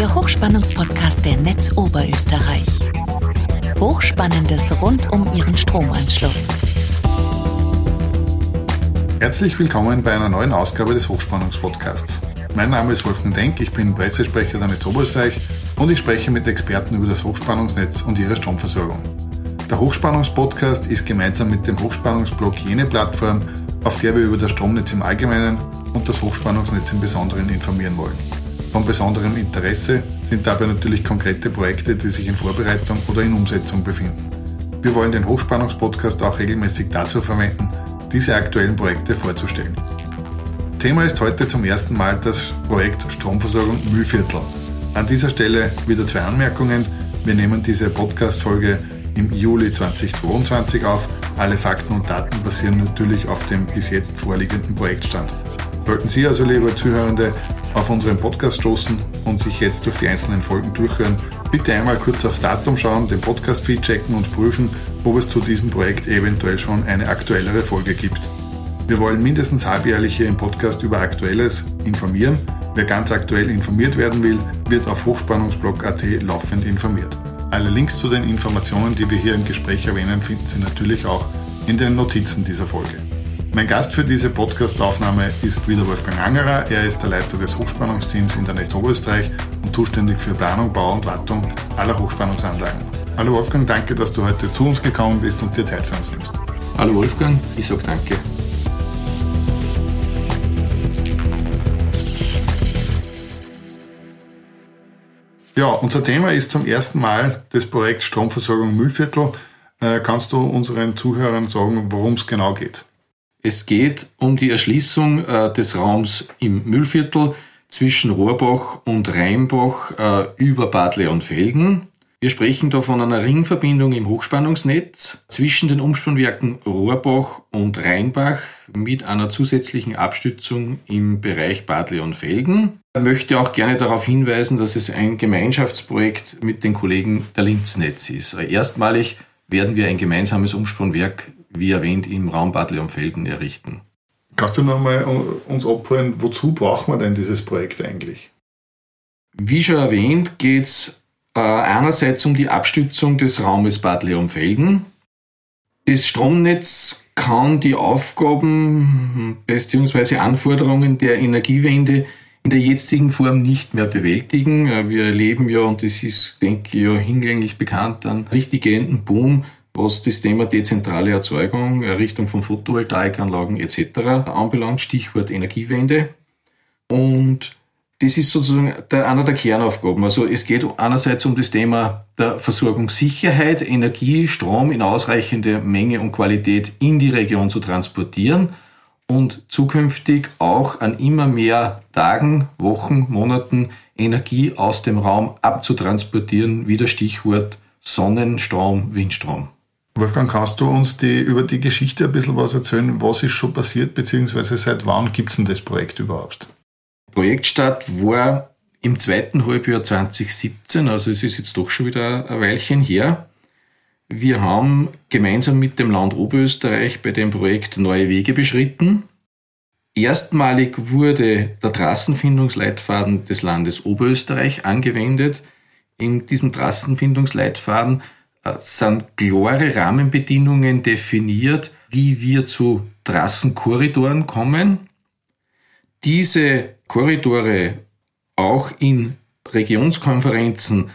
der Hochspannungspodcast der Netz Oberösterreich. Hochspannendes rund um Ihren Stromanschluss. Herzlich willkommen bei einer neuen Ausgabe des Hochspannungspodcasts. Mein Name ist Wolfgang Denk, ich bin Pressesprecher der Netz Oberösterreich und ich spreche mit Experten über das Hochspannungsnetz und ihre Stromversorgung. Der Hochspannungspodcast ist gemeinsam mit dem Hochspannungsblog jene Plattform, auf der wir über das Stromnetz im Allgemeinen und das Hochspannungsnetz im Besonderen informieren wollen. Von besonderem Interesse sind dabei natürlich konkrete Projekte, die sich in Vorbereitung oder in Umsetzung befinden. Wir wollen den Hochspannungspodcast auch regelmäßig dazu verwenden, diese aktuellen Projekte vorzustellen. Thema ist heute zum ersten Mal das Projekt Stromversorgung Mühlviertel. An dieser Stelle wieder zwei Anmerkungen. Wir nehmen diese Podcast-Folge im Juli 2022 auf. Alle Fakten und Daten basieren natürlich auf dem bis jetzt vorliegenden Projektstand. Sollten Sie also, liebe Zuhörende, auf unseren Podcast stoßen und sich jetzt durch die einzelnen Folgen durchhören, bitte einmal kurz aufs Datum schauen, den Podcast-Feed checken und prüfen, ob es zu diesem Projekt eventuell schon eine aktuellere Folge gibt. Wir wollen mindestens halbjährlich hier im Podcast über Aktuelles informieren. Wer ganz aktuell informiert werden will, wird auf hochspannungsblog.at laufend informiert. Alle Links zu den Informationen, die wir hier im Gespräch erwähnen, finden Sie natürlich auch in den Notizen dieser Folge. Mein Gast für diese Podcast-Aufnahme ist wieder Wolfgang Angerer. Er ist der Leiter des Hochspannungsteams in der Netz Oberösterreich und zuständig für Planung, Bau und Wartung aller Hochspannungsanlagen. Hallo Wolfgang, danke, dass du heute zu uns gekommen bist und dir Zeit für uns nimmst. Hallo Wolfgang, ich sage danke. Ja, unser Thema ist zum ersten Mal das Projekt Stromversorgung Mühlviertel. Äh, kannst du unseren Zuhörern sagen, worum es genau geht? Es geht um die Erschließung äh, des Raums im Müllviertel zwischen Rohrbach und Rheinbach äh, über Bad Leonfelden. Wir sprechen da von einer Ringverbindung im Hochspannungsnetz zwischen den Umspannwerken Rohrbach und Rheinbach mit einer zusätzlichen Abstützung im Bereich Bad Leonfelden. Ich möchte auch gerne darauf hinweisen, dass es ein Gemeinschaftsprojekt mit den Kollegen der Linznetz ist. Erstmalig werden wir ein gemeinsames Umspannwerk wie erwähnt, im Raum Bad Leonfelden errichten. Kannst du noch mal uns abholen, wozu braucht man denn dieses Projekt eigentlich? Wie schon erwähnt, geht es äh, einerseits um die Abstützung des Raumes Bad Leonfelden. Das Stromnetz kann die Aufgaben bzw. Anforderungen der Energiewende in der jetzigen Form nicht mehr bewältigen. Äh, wir erleben ja, und das ist, denke ich, ja hinlänglich bekannt, einen richtigen Boom was das Thema dezentrale Erzeugung, Errichtung von Photovoltaikanlagen etc. anbelangt, Stichwort Energiewende. Und das ist sozusagen der, einer der Kernaufgaben. Also es geht einerseits um das Thema der Versorgungssicherheit, Energie, Strom in ausreichender Menge und Qualität in die Region zu transportieren und zukünftig auch an immer mehr Tagen, Wochen, Monaten Energie aus dem Raum abzutransportieren, wie das Stichwort Sonnenstrom, Windstrom. Wolfgang, kannst du uns die, über die Geschichte ein bisschen was erzählen? Was ist schon passiert, beziehungsweise seit wann gibt es denn das Projekt überhaupt? Projektstart war im zweiten Halbjahr 2017, also es ist jetzt doch schon wieder ein Weilchen her. Wir haben gemeinsam mit dem Land Oberösterreich bei dem Projekt neue Wege beschritten. Erstmalig wurde der Trassenfindungsleitfaden des Landes Oberösterreich angewendet. In diesem Trassenfindungsleitfaden sind klare Rahmenbedingungen definiert, wie wir zu Trassenkorridoren kommen. Diese Korridore auch in Regionskonferenzen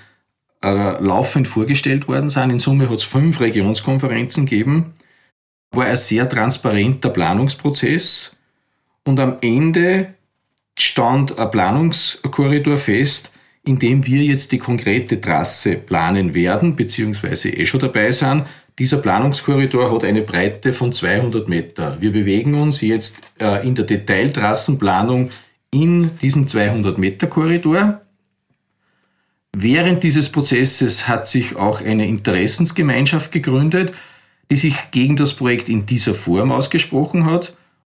äh, laufend vorgestellt worden sind. In Summe hat es fünf Regionskonferenzen gegeben. War ein sehr transparenter Planungsprozess. Und am Ende stand ein Planungskorridor fest, indem wir jetzt die konkrete Trasse planen werden, beziehungsweise eh schon dabei sind. Dieser Planungskorridor hat eine Breite von 200 Meter. Wir bewegen uns jetzt äh, in der Detailtrassenplanung in diesem 200 Meter Korridor. Während dieses Prozesses hat sich auch eine Interessensgemeinschaft gegründet, die sich gegen das Projekt in dieser Form ausgesprochen hat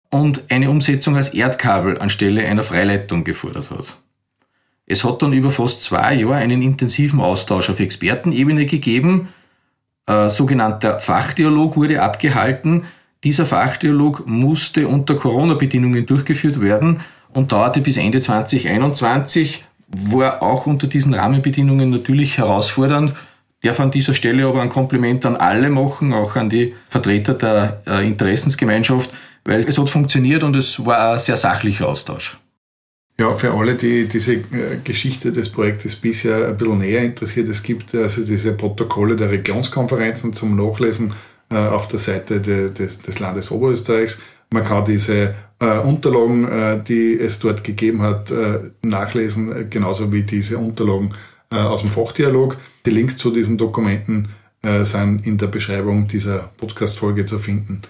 und eine Umsetzung als Erdkabel anstelle einer Freileitung gefordert hat. Es hat dann über fast zwei Jahre einen intensiven Austausch auf Expertenebene gegeben. Ein sogenannter Fachdialog wurde abgehalten. Dieser Fachdialog musste unter Corona-Bedingungen durchgeführt werden und dauerte bis Ende 2021. war auch unter diesen Rahmenbedingungen natürlich herausfordernd. Darf an dieser Stelle aber ein Kompliment an alle machen, auch an die Vertreter der äh, Interessensgemeinschaft, weil es hat funktioniert und es war ein sehr sachlicher Austausch. Ja, für alle, die diese äh, Geschichte des Projektes bisher ein bisschen näher interessiert, es gibt also diese Protokolle der Regionskonferenzen zum Nachlesen äh, auf der Seite des, des Landes Oberösterreichs. Man kann diese äh, Unterlagen, äh, die es dort gegeben hat, äh, nachlesen, genauso wie diese Unterlagen äh, aus dem Fachdialog. Die Links zu diesen Dokumenten sind in der Beschreibung dieser Podcast-Folge zu finden.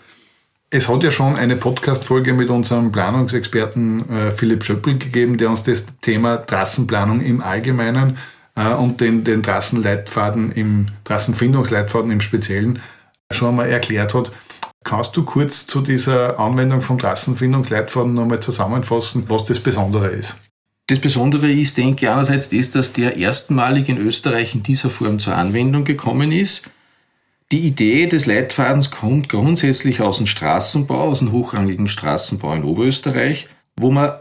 Es hat ja schon eine Podcast-Folge mit unserem Planungsexperten äh, Philipp Schöppel gegeben, der uns das Thema Trassenplanung im Allgemeinen äh, und den, den Trassenleitfaden im Trassenfindungsleitfaden im Speziellen schon einmal erklärt hat. Kannst du kurz zu dieser Anwendung vom Trassenfindungsleitfaden nochmal zusammenfassen, was das Besondere ist? Das Besondere ist, denke ich, einerseits das, dass der erstmalig in Österreich in dieser Form zur Anwendung gekommen ist. Die Idee des Leitfadens kommt grundsätzlich aus dem Straßenbau, aus dem hochrangigen Straßenbau in Oberösterreich, wo man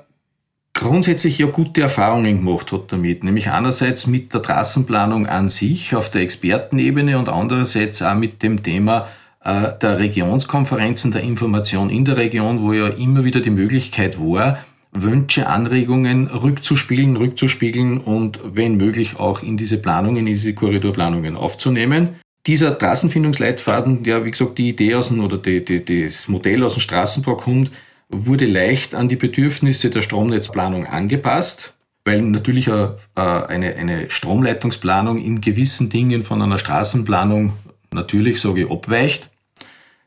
grundsätzlich ja gute Erfahrungen gemacht hat damit, nämlich einerseits mit der Trassenplanung an sich auf der Expertenebene und andererseits auch mit dem Thema äh, der Regionskonferenzen, der Information in der Region, wo ja immer wieder die Möglichkeit war, Wünsche, Anregungen rückzuspielen, rückzuspiegeln und wenn möglich auch in diese Planungen, in diese Korridorplanungen aufzunehmen. Dieser Trassenfindungsleitfaden, der wie gesagt die Idee aus dem, oder die, die, das Modell aus dem Straßenbau kommt, wurde leicht an die Bedürfnisse der Stromnetzplanung angepasst, weil natürlich eine, eine Stromleitungsplanung in gewissen Dingen von einer Straßenplanung natürlich, sage ich, abweicht.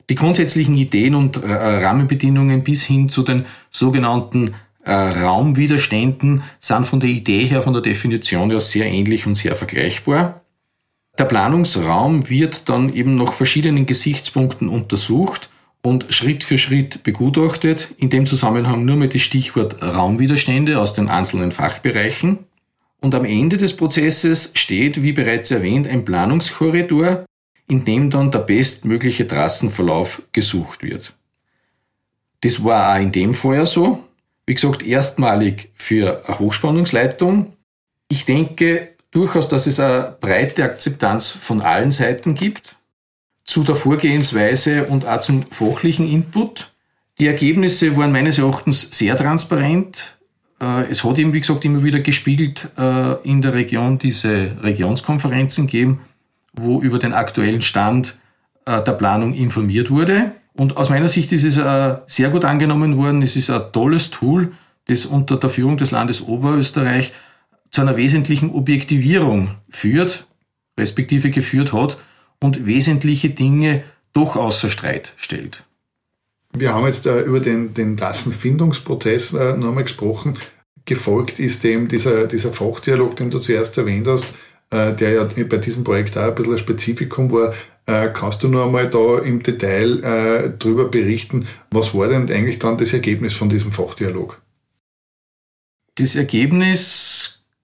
Die grundsätzlichen Ideen und äh, Rahmenbedingungen bis hin zu den sogenannten äh, Raumwiderständen sind von der Idee her, von der Definition her sehr ähnlich und sehr vergleichbar. Der Planungsraum wird dann eben nach verschiedenen Gesichtspunkten untersucht und Schritt für Schritt begutachtet. In dem Zusammenhang nur mit das Stichwort Raumwiderstände aus den einzelnen Fachbereichen. Und am Ende des Prozesses steht, wie bereits erwähnt, ein Planungskorridor, in dem dann der bestmögliche Trassenverlauf gesucht wird. Das war auch in dem Fall so. Wie gesagt, erstmalig für eine Hochspannungsleitung. Ich denke, durchaus, dass es eine breite Akzeptanz von allen Seiten gibt zu der Vorgehensweise und auch zum fachlichen Input. Die Ergebnisse waren meines Erachtens sehr transparent. Äh, es hat eben, wie gesagt, immer wieder gespiegelt äh, in der Region diese Regionskonferenzen gegeben, wo über den aktuellen Stand äh, der Planung informiert wurde. Und aus meiner Sicht ist es sehr gut angenommen worden. Es ist ein tolles Tool, das unter der Führung des Landes Oberösterreich zu einer wesentlichen Objektivierung führt, respektive geführt hat und wesentliche Dinge doch außer Streit stellt. Wir haben jetzt äh, über den, den Rassenfindungsprozess äh, nochmal gesprochen. Gefolgt ist dem dieser, dieser Fachdialog, den du zuerst erwähnt hast, äh, der ja bei diesem Projekt auch ein bisschen ein Spezifikum war. Äh, kannst du noch einmal da im Detail äh, drüber berichten, was war denn eigentlich dann das Ergebnis von diesem Fachdialog? Das Ergebnis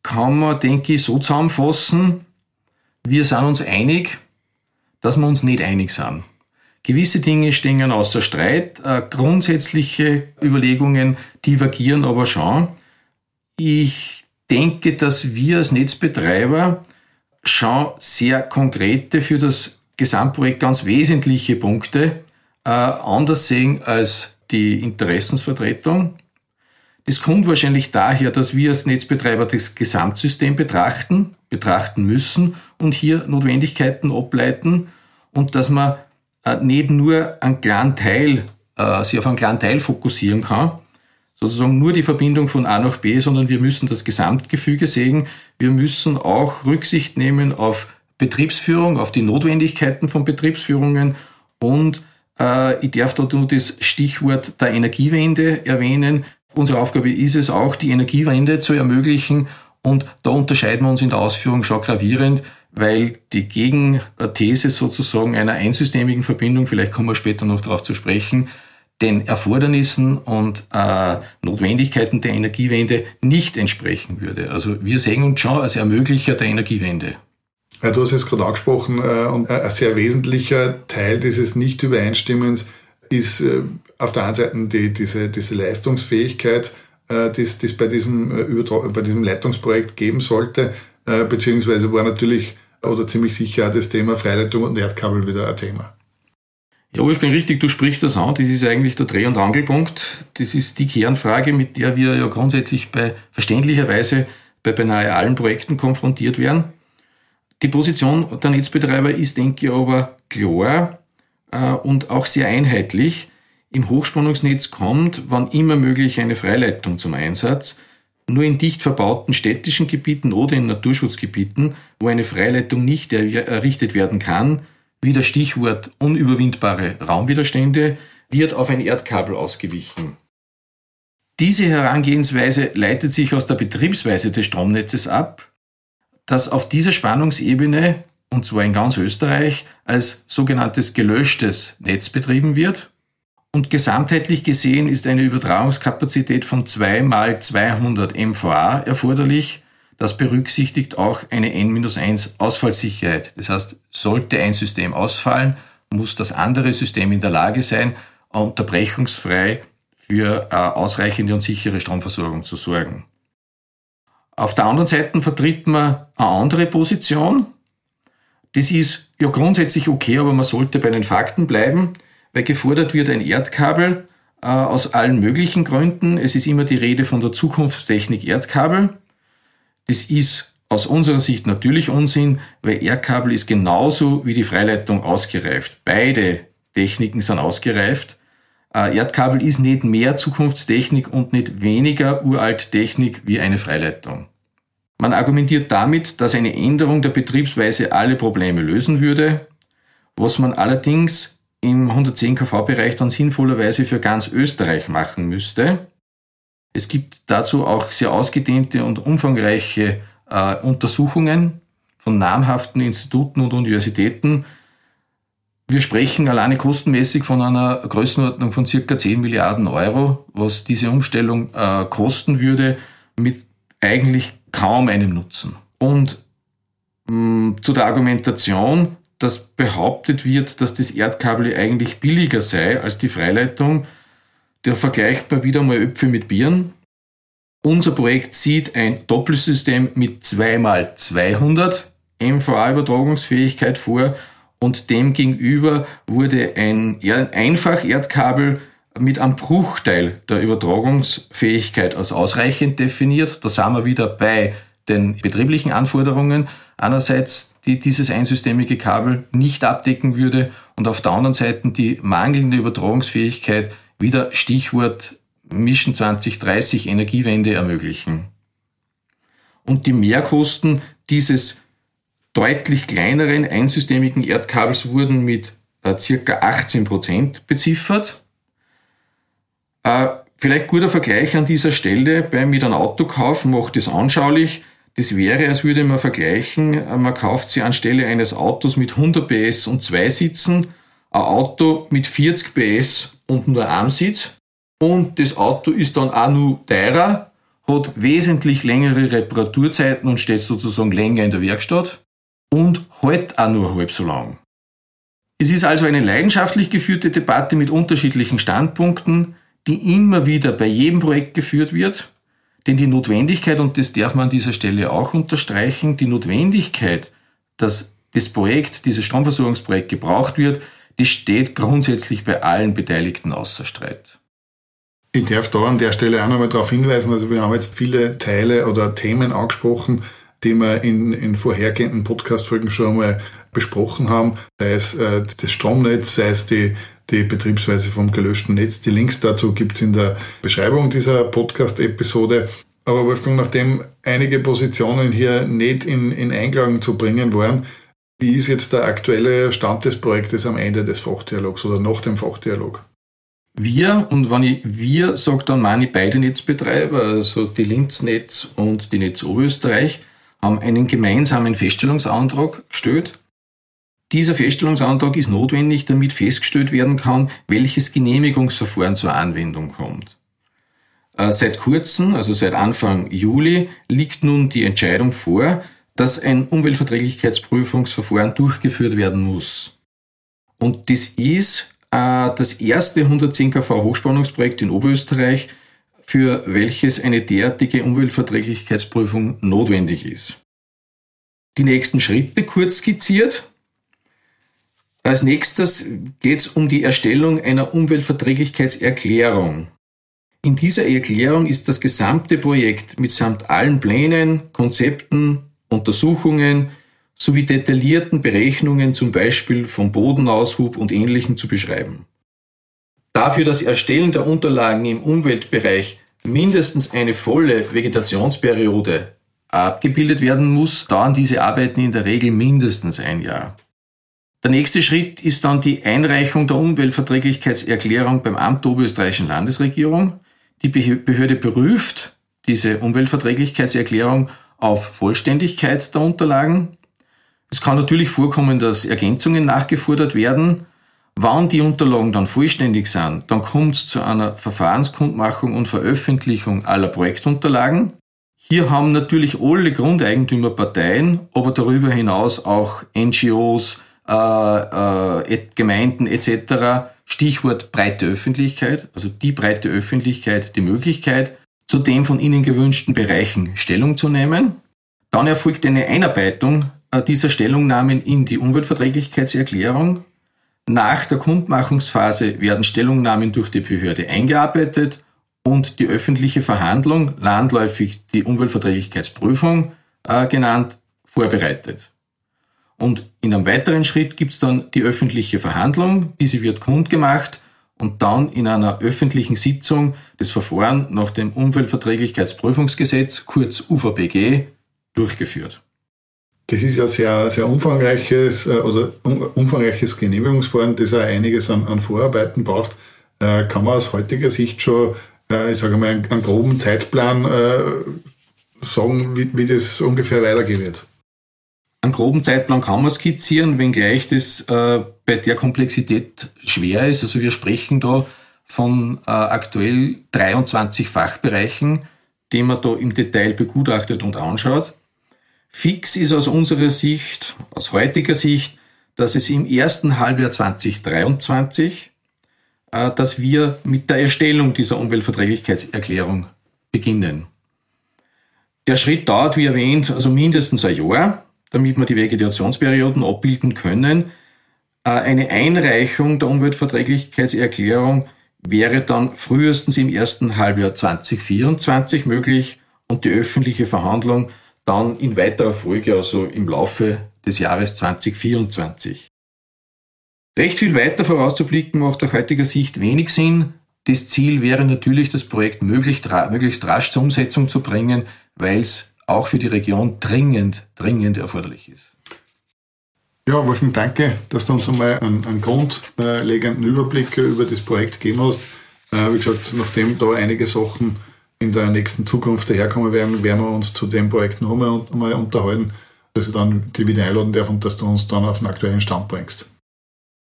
kann man, denke ich, so zusammenfassen, wir sind uns einig, dass wir uns nicht einig sind. Gewisse Dinge stehen außer Streit, äh, grundsätzliche Überlegungen divergieren aber schon. Ich denke, dass wir als Netzbetreiber schon sehr konkrete für das Gesamtprojekt ganz wesentliche Punkte äh, anders sehen als die Interessensvertretung. Das kommt wahrscheinlich daher, dass wir als Netzbetreiber das Gesamtsystem betrachten, betrachten müssen und hier Notwendigkeiten ableiten und dass man äh, nicht nur einen kleinen Teil, äh, sich auf einen kleinen Teil fokussieren kann, sozusagen nur die Verbindung von A nach B, sondern wir müssen das Gesamtgefüge sehen. Wir müssen auch Rücksicht nehmen auf Betriebsführung, auf die Notwendigkeiten von Betriebsführungen und äh, ich darf dort nur das Stichwort der Energiewende erwähnen. Unsere Aufgabe ist es auch, die Energiewende zu ermöglichen. Und da unterscheiden wir uns in der Ausführung schon gravierend, weil die Gegenthese sozusagen einer einsystemigen Verbindung, vielleicht kommen wir später noch darauf zu sprechen, den Erfordernissen und äh, Notwendigkeiten der Energiewende nicht entsprechen würde. Also wir sehen uns schon als Ermöglicher der Energiewende. Du hast es gerade angesprochen, äh, und ein sehr wesentlicher Teil dieses Nicht-Übereinstimmens ist äh, auf der einen Seite die, diese, diese Leistungsfähigkeit äh, das, das bei, diesem, äh, bei diesem Leitungsprojekt geben sollte, äh, beziehungsweise war natürlich oder ziemlich sicher das Thema Freileitung und Erdkabel wieder ein Thema. Ja, Wolfgang, richtig, du sprichst das an. Das ist eigentlich der Dreh- und Angelpunkt. Das ist die Kernfrage, mit der wir ja grundsätzlich bei verständlicherweise bei beinahe allen Projekten konfrontiert werden. Die Position der Netzbetreiber ist, denke ich, aber klar äh, und auch sehr einheitlich. Im Hochspannungsnetz kommt, wann immer möglich, eine Freileitung zum Einsatz. Nur in dicht verbauten städtischen Gebieten oder in Naturschutzgebieten, wo eine Freileitung nicht errichtet werden kann, wie das Stichwort unüberwindbare Raumwiderstände, wird auf ein Erdkabel ausgewichen. Diese Herangehensweise leitet sich aus der Betriebsweise des Stromnetzes ab, das auf dieser Spannungsebene, und zwar in ganz Österreich, als sogenanntes gelöschtes Netz betrieben wird. Und gesamtheitlich gesehen ist eine Übertragungskapazität von 2 mal 200 MVA erforderlich, das berücksichtigt auch eine N-1 Ausfallsicherheit. Das heißt, sollte ein System ausfallen, muss das andere System in der Lage sein, unterbrechungsfrei für ausreichende und sichere Stromversorgung zu sorgen. Auf der anderen Seite vertritt man eine andere Position. Das ist ja grundsätzlich okay, aber man sollte bei den Fakten bleiben, weil gefordert wird ein Erdkabel äh, aus allen möglichen Gründen. Es ist immer die Rede von der Zukunftstechnik Erdkabel. Das ist aus unserer Sicht natürlich Unsinn, weil Erdkabel ist genauso wie die Freileitung ausgereift. Beide Techniken sind ausgereift. Äh, Erdkabel ist nicht mehr Zukunftstechnik und nicht weniger uralt Technik wie eine Freileitung. Man argumentiert damit, dass eine Änderung der Betriebsweise alle Probleme lösen würde, was man allerdings im 110 kV-Bereich dann sinnvollerweise für ganz Österreich machen müsste. Es gibt dazu auch sehr ausgedehnte und umfangreiche äh, Untersuchungen von namhaften Instituten und Universitäten. Wir sprechen alleine kostenmäßig von einer Größenordnung von circa 10 Milliarden Euro, was diese Umstellung äh, kosten würde, mit eigentlich kaum einem Nutzen. Und mh, mm, zu der Argumentation, dass behauptet wird, dass das Erdkabel eigentlich billiger sei als die Freileitung, der vergleicht man wieder mal Äpfel mit Bieren. Unser Projekt sieht ein Doppelsystem mit 2x200 MVA-Übertragungsfähigkeit vor und demgegenüber wurde ein Einfach-Erdkabel mit einem Bruchteil der Übertragungsfähigkeit als ausreichend definiert. Da sind wir wieder bei den betrieblichen Anforderungen. Einerseits, die dieses einsystemige Kabel nicht abdecken würde und auf der anderen Seite die mangelnde Übertragungsfähigkeit wieder Stichwort Mission 2030 Energiewende ermöglichen. Und die Mehrkosten dieses deutlich kleineren einsystemigen Erdkabels wurden mit äh, circa 18 Prozent beziffert. Äh, vielleicht guter Vergleich an dieser Stelle beim mit einem Autokauf macht es anschaulich. Das wäre, als würde man vergleichen, man kauft sie anstelle eines Autos mit 100 PS und zwei Sitzen ein Auto mit 40 PS und nur einem Sitz. Und das Auto ist dann auch nur teurer, hat wesentlich längere Reparaturzeiten und steht sozusagen länger in der Werkstatt und hält auch nur halb so lang. Es ist also eine leidenschaftlich geführte Debatte mit unterschiedlichen Standpunkten, die immer wieder bei jedem Projekt geführt wird, denn die Notwendigkeit, und das darf man an dieser Stelle auch unterstreichen, die Notwendigkeit, dass das Projekt, dieses Stromversorgungsprojekt gebraucht wird, die steht grundsätzlich bei allen Beteiligten außer Streit. Ich darf da an der Stelle auch nochmal darauf hinweisen, also wir haben jetzt viele Teile oder Themen angesprochen, die wir in, in vorhergehenden Podcast-Folgen schon einmal besprochen haben, sei es äh, das Stromnetz, sei es die, die Betriebsweise vom gelöschten Netz. Die Links dazu gibt es in der Beschreibung dieser Podcast-Episode. Aber Wolfgang, nachdem einige Positionen hier nicht in, in Einklang zu bringen waren, wie ist jetzt der aktuelle Stand des Projektes am Ende des Fachdialogs oder nach dem Fachdialog? Wir, und wenn ich wir sage, dann meine ich beide Netzbetreiber, also die Linznetz und die Netz Oberösterreich, haben einen gemeinsamen Feststellungsantrag gestellt. Dieser Feststellungsantrag ist notwendig, damit festgestellt werden kann, welches Genehmigungsverfahren zur Anwendung kommt. Äh, seit kurzem, also seit Anfang Juli, liegt nun die Entscheidung vor, dass ein Umweltverträglichkeitsprüfungsverfahren durchgeführt werden muss. Und das ist äh, das erste 110 kV Hochspannungsprojekt in Oberösterreich, für welches eine derartige Umweltverträglichkeitsprüfung notwendig ist. Die nächsten Schritte kurz skizziert. Als nächstes geht es um die Erstellung einer Umweltverträglichkeitserklärung. In dieser Erklärung ist das gesamte Projekt mitsamt allen Plänen, Konzepten, Untersuchungen sowie detaillierten Berechnungen zum Beispiel vom Bodenaushub und Ähnlichem zu beschreiben. Dafür das Erstellen der Unterlagen im Umweltbereich mindestens eine volle Vegetationsperiode abgebildet werden muss, dauern diese Arbeiten in der Regel mindestens ein Jahr. Der nächste Schritt ist dann die Einreichung der Umweltverträglichkeitserklärung beim Amt der Oberösterreichischen Landesregierung. Die Behörde prüft diese Umweltverträglichkeitserklärung auf Vollständigkeit der Unterlagen. Es kann natürlich vorkommen, dass Ergänzungen nachgefordert werden. Wann die Unterlagen dann vollständig sind, dann kommt es zu einer Verfahrenskundmachung und Veröffentlichung aller Projektunterlagen. Hier haben natürlich alle Grundeigentümerparteien, aber darüber hinaus auch NGOs, äh, äh, Gemeinden etc. Stichwort breite Öffentlichkeit, also die breite Öffentlichkeit, die Möglichkeit, zu den von ihnen gewünschten Bereichen Stellung zu nehmen. Dann erfolgt eine Einarbeitung äh, dieser Stellungnahmen in die Umweltverträglichkeitserklärung nach der Kundmachungsphase werden Stellungnahmen durch die Behörde eingearbeitet und die öffentliche Verhandlung, landläufig die Umweltverträglichkeitsprüfung äh, genannt, vorbereitet. Und in einem weiteren Schritt gibt es dann die öffentliche Verhandlung, diese wird kundgemacht und dann in einer öffentlichen Sitzung das Verfahren nach dem Umweltverträglichkeitsprüfungsgesetz, kurz UVBG, durchgeführt. Das ist ja sehr, sehr umfangreiches, also umfangreiches Genehmigungsverfahren, das auch einiges an, an Vorarbeiten braucht. Äh, kann man aus heutiger Sicht schon, äh, ich sage mal, einen, groben Zeitplan äh, sagen, wie, wie das ungefähr weitergehen wird? Einen groben Zeitplan kann man skizzieren, wenngleich das äh, bei der Komplexität schwer ist. Also wir sprechen da von äh, aktuell 23 Fachbereichen, die man da im Detail begutachtet und anschaut. Fix ist aus unserer Sicht, aus heutiger Sicht, dass es im ersten Halbjahr 2023, äh, dass wir mit der Erstellung dieser Umweltverträglichkeitserklärung beginnen. Der Schritt dauert, wie erwähnt, also mindestens ein Jahr, damit wir die Vegetationsperioden abbilden können. Äh, eine Einreichung der Umweltverträglichkeitserklärung wäre dann frühestens im ersten Halbjahr 2024 möglich und die öffentliche Verhandlung dann in weiterer Folge, also im Laufe des Jahres 2024. Recht viel weiter vorauszublicken macht aus heutiger Sicht wenig Sinn. Das Ziel wäre natürlich, das Projekt möglichst, möglichst rasch zur Umsetzung zu bringen, weil es auch für die Region dringend, dringend erforderlich ist. Ja, Wolfgang, danke, dass du uns einmal einen, einen grundlegenden Überblick über das Projekt gegeben hast. Äh, wie gesagt, nachdem da einige Sachen in der nächsten Zukunft daherkommen werden, werden wir uns zu dem Projekt noch einmal, einmal unterhalten, dass ich dann die wieder einladen darf und dass du uns dann auf den aktuellen Stand bringst.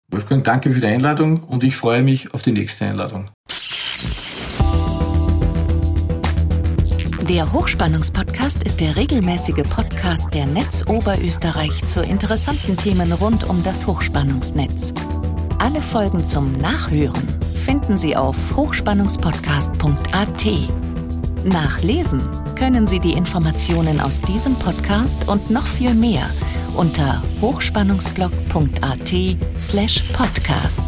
Wolfgang, danke für die Einladung und ich freue mich auf die nächste Einladung. Der Hochspannungspodcast ist der regelmäßige Podcast der Netz Oberösterreich zu interessanten Themen rund um das Hochspannungsnetz. Alle Folgen zum Nachhören finden Sie auf hochspannungspodcast.at. Nachlesen können Sie die Informationen aus diesem Podcast und noch viel mehr unter hochspannungsblog.at slash podcast.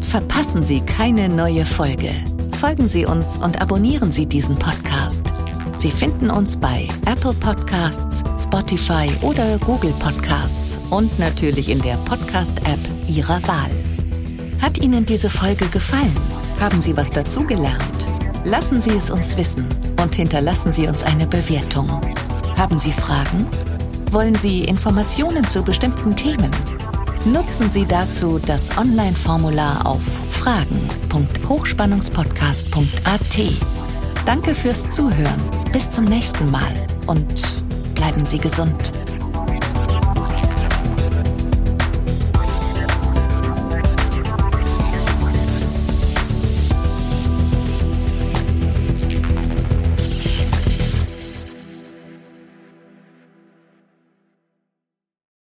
Verpassen Sie keine neue Folge. Folgen Sie uns und abonnieren Sie diesen Podcast. Sie finden uns bei Apple Podcasts, Spotify oder Google Podcasts und natürlich in der Podcast-App Ihrer Wahl. Hat Ihnen diese Folge gefallen? Haben Sie was dazugelernt? Lassen Sie es uns wissen und hinterlassen Sie uns eine Bewertung. Haben Sie Fragen? Wollen Sie Informationen zu bestimmten Themen? Nutzen Sie dazu das Online-Formular auf fragen.hochspannungspodcast.at. Danke fürs Zuhören. Bis zum nächsten Mal und bleiben Sie gesund.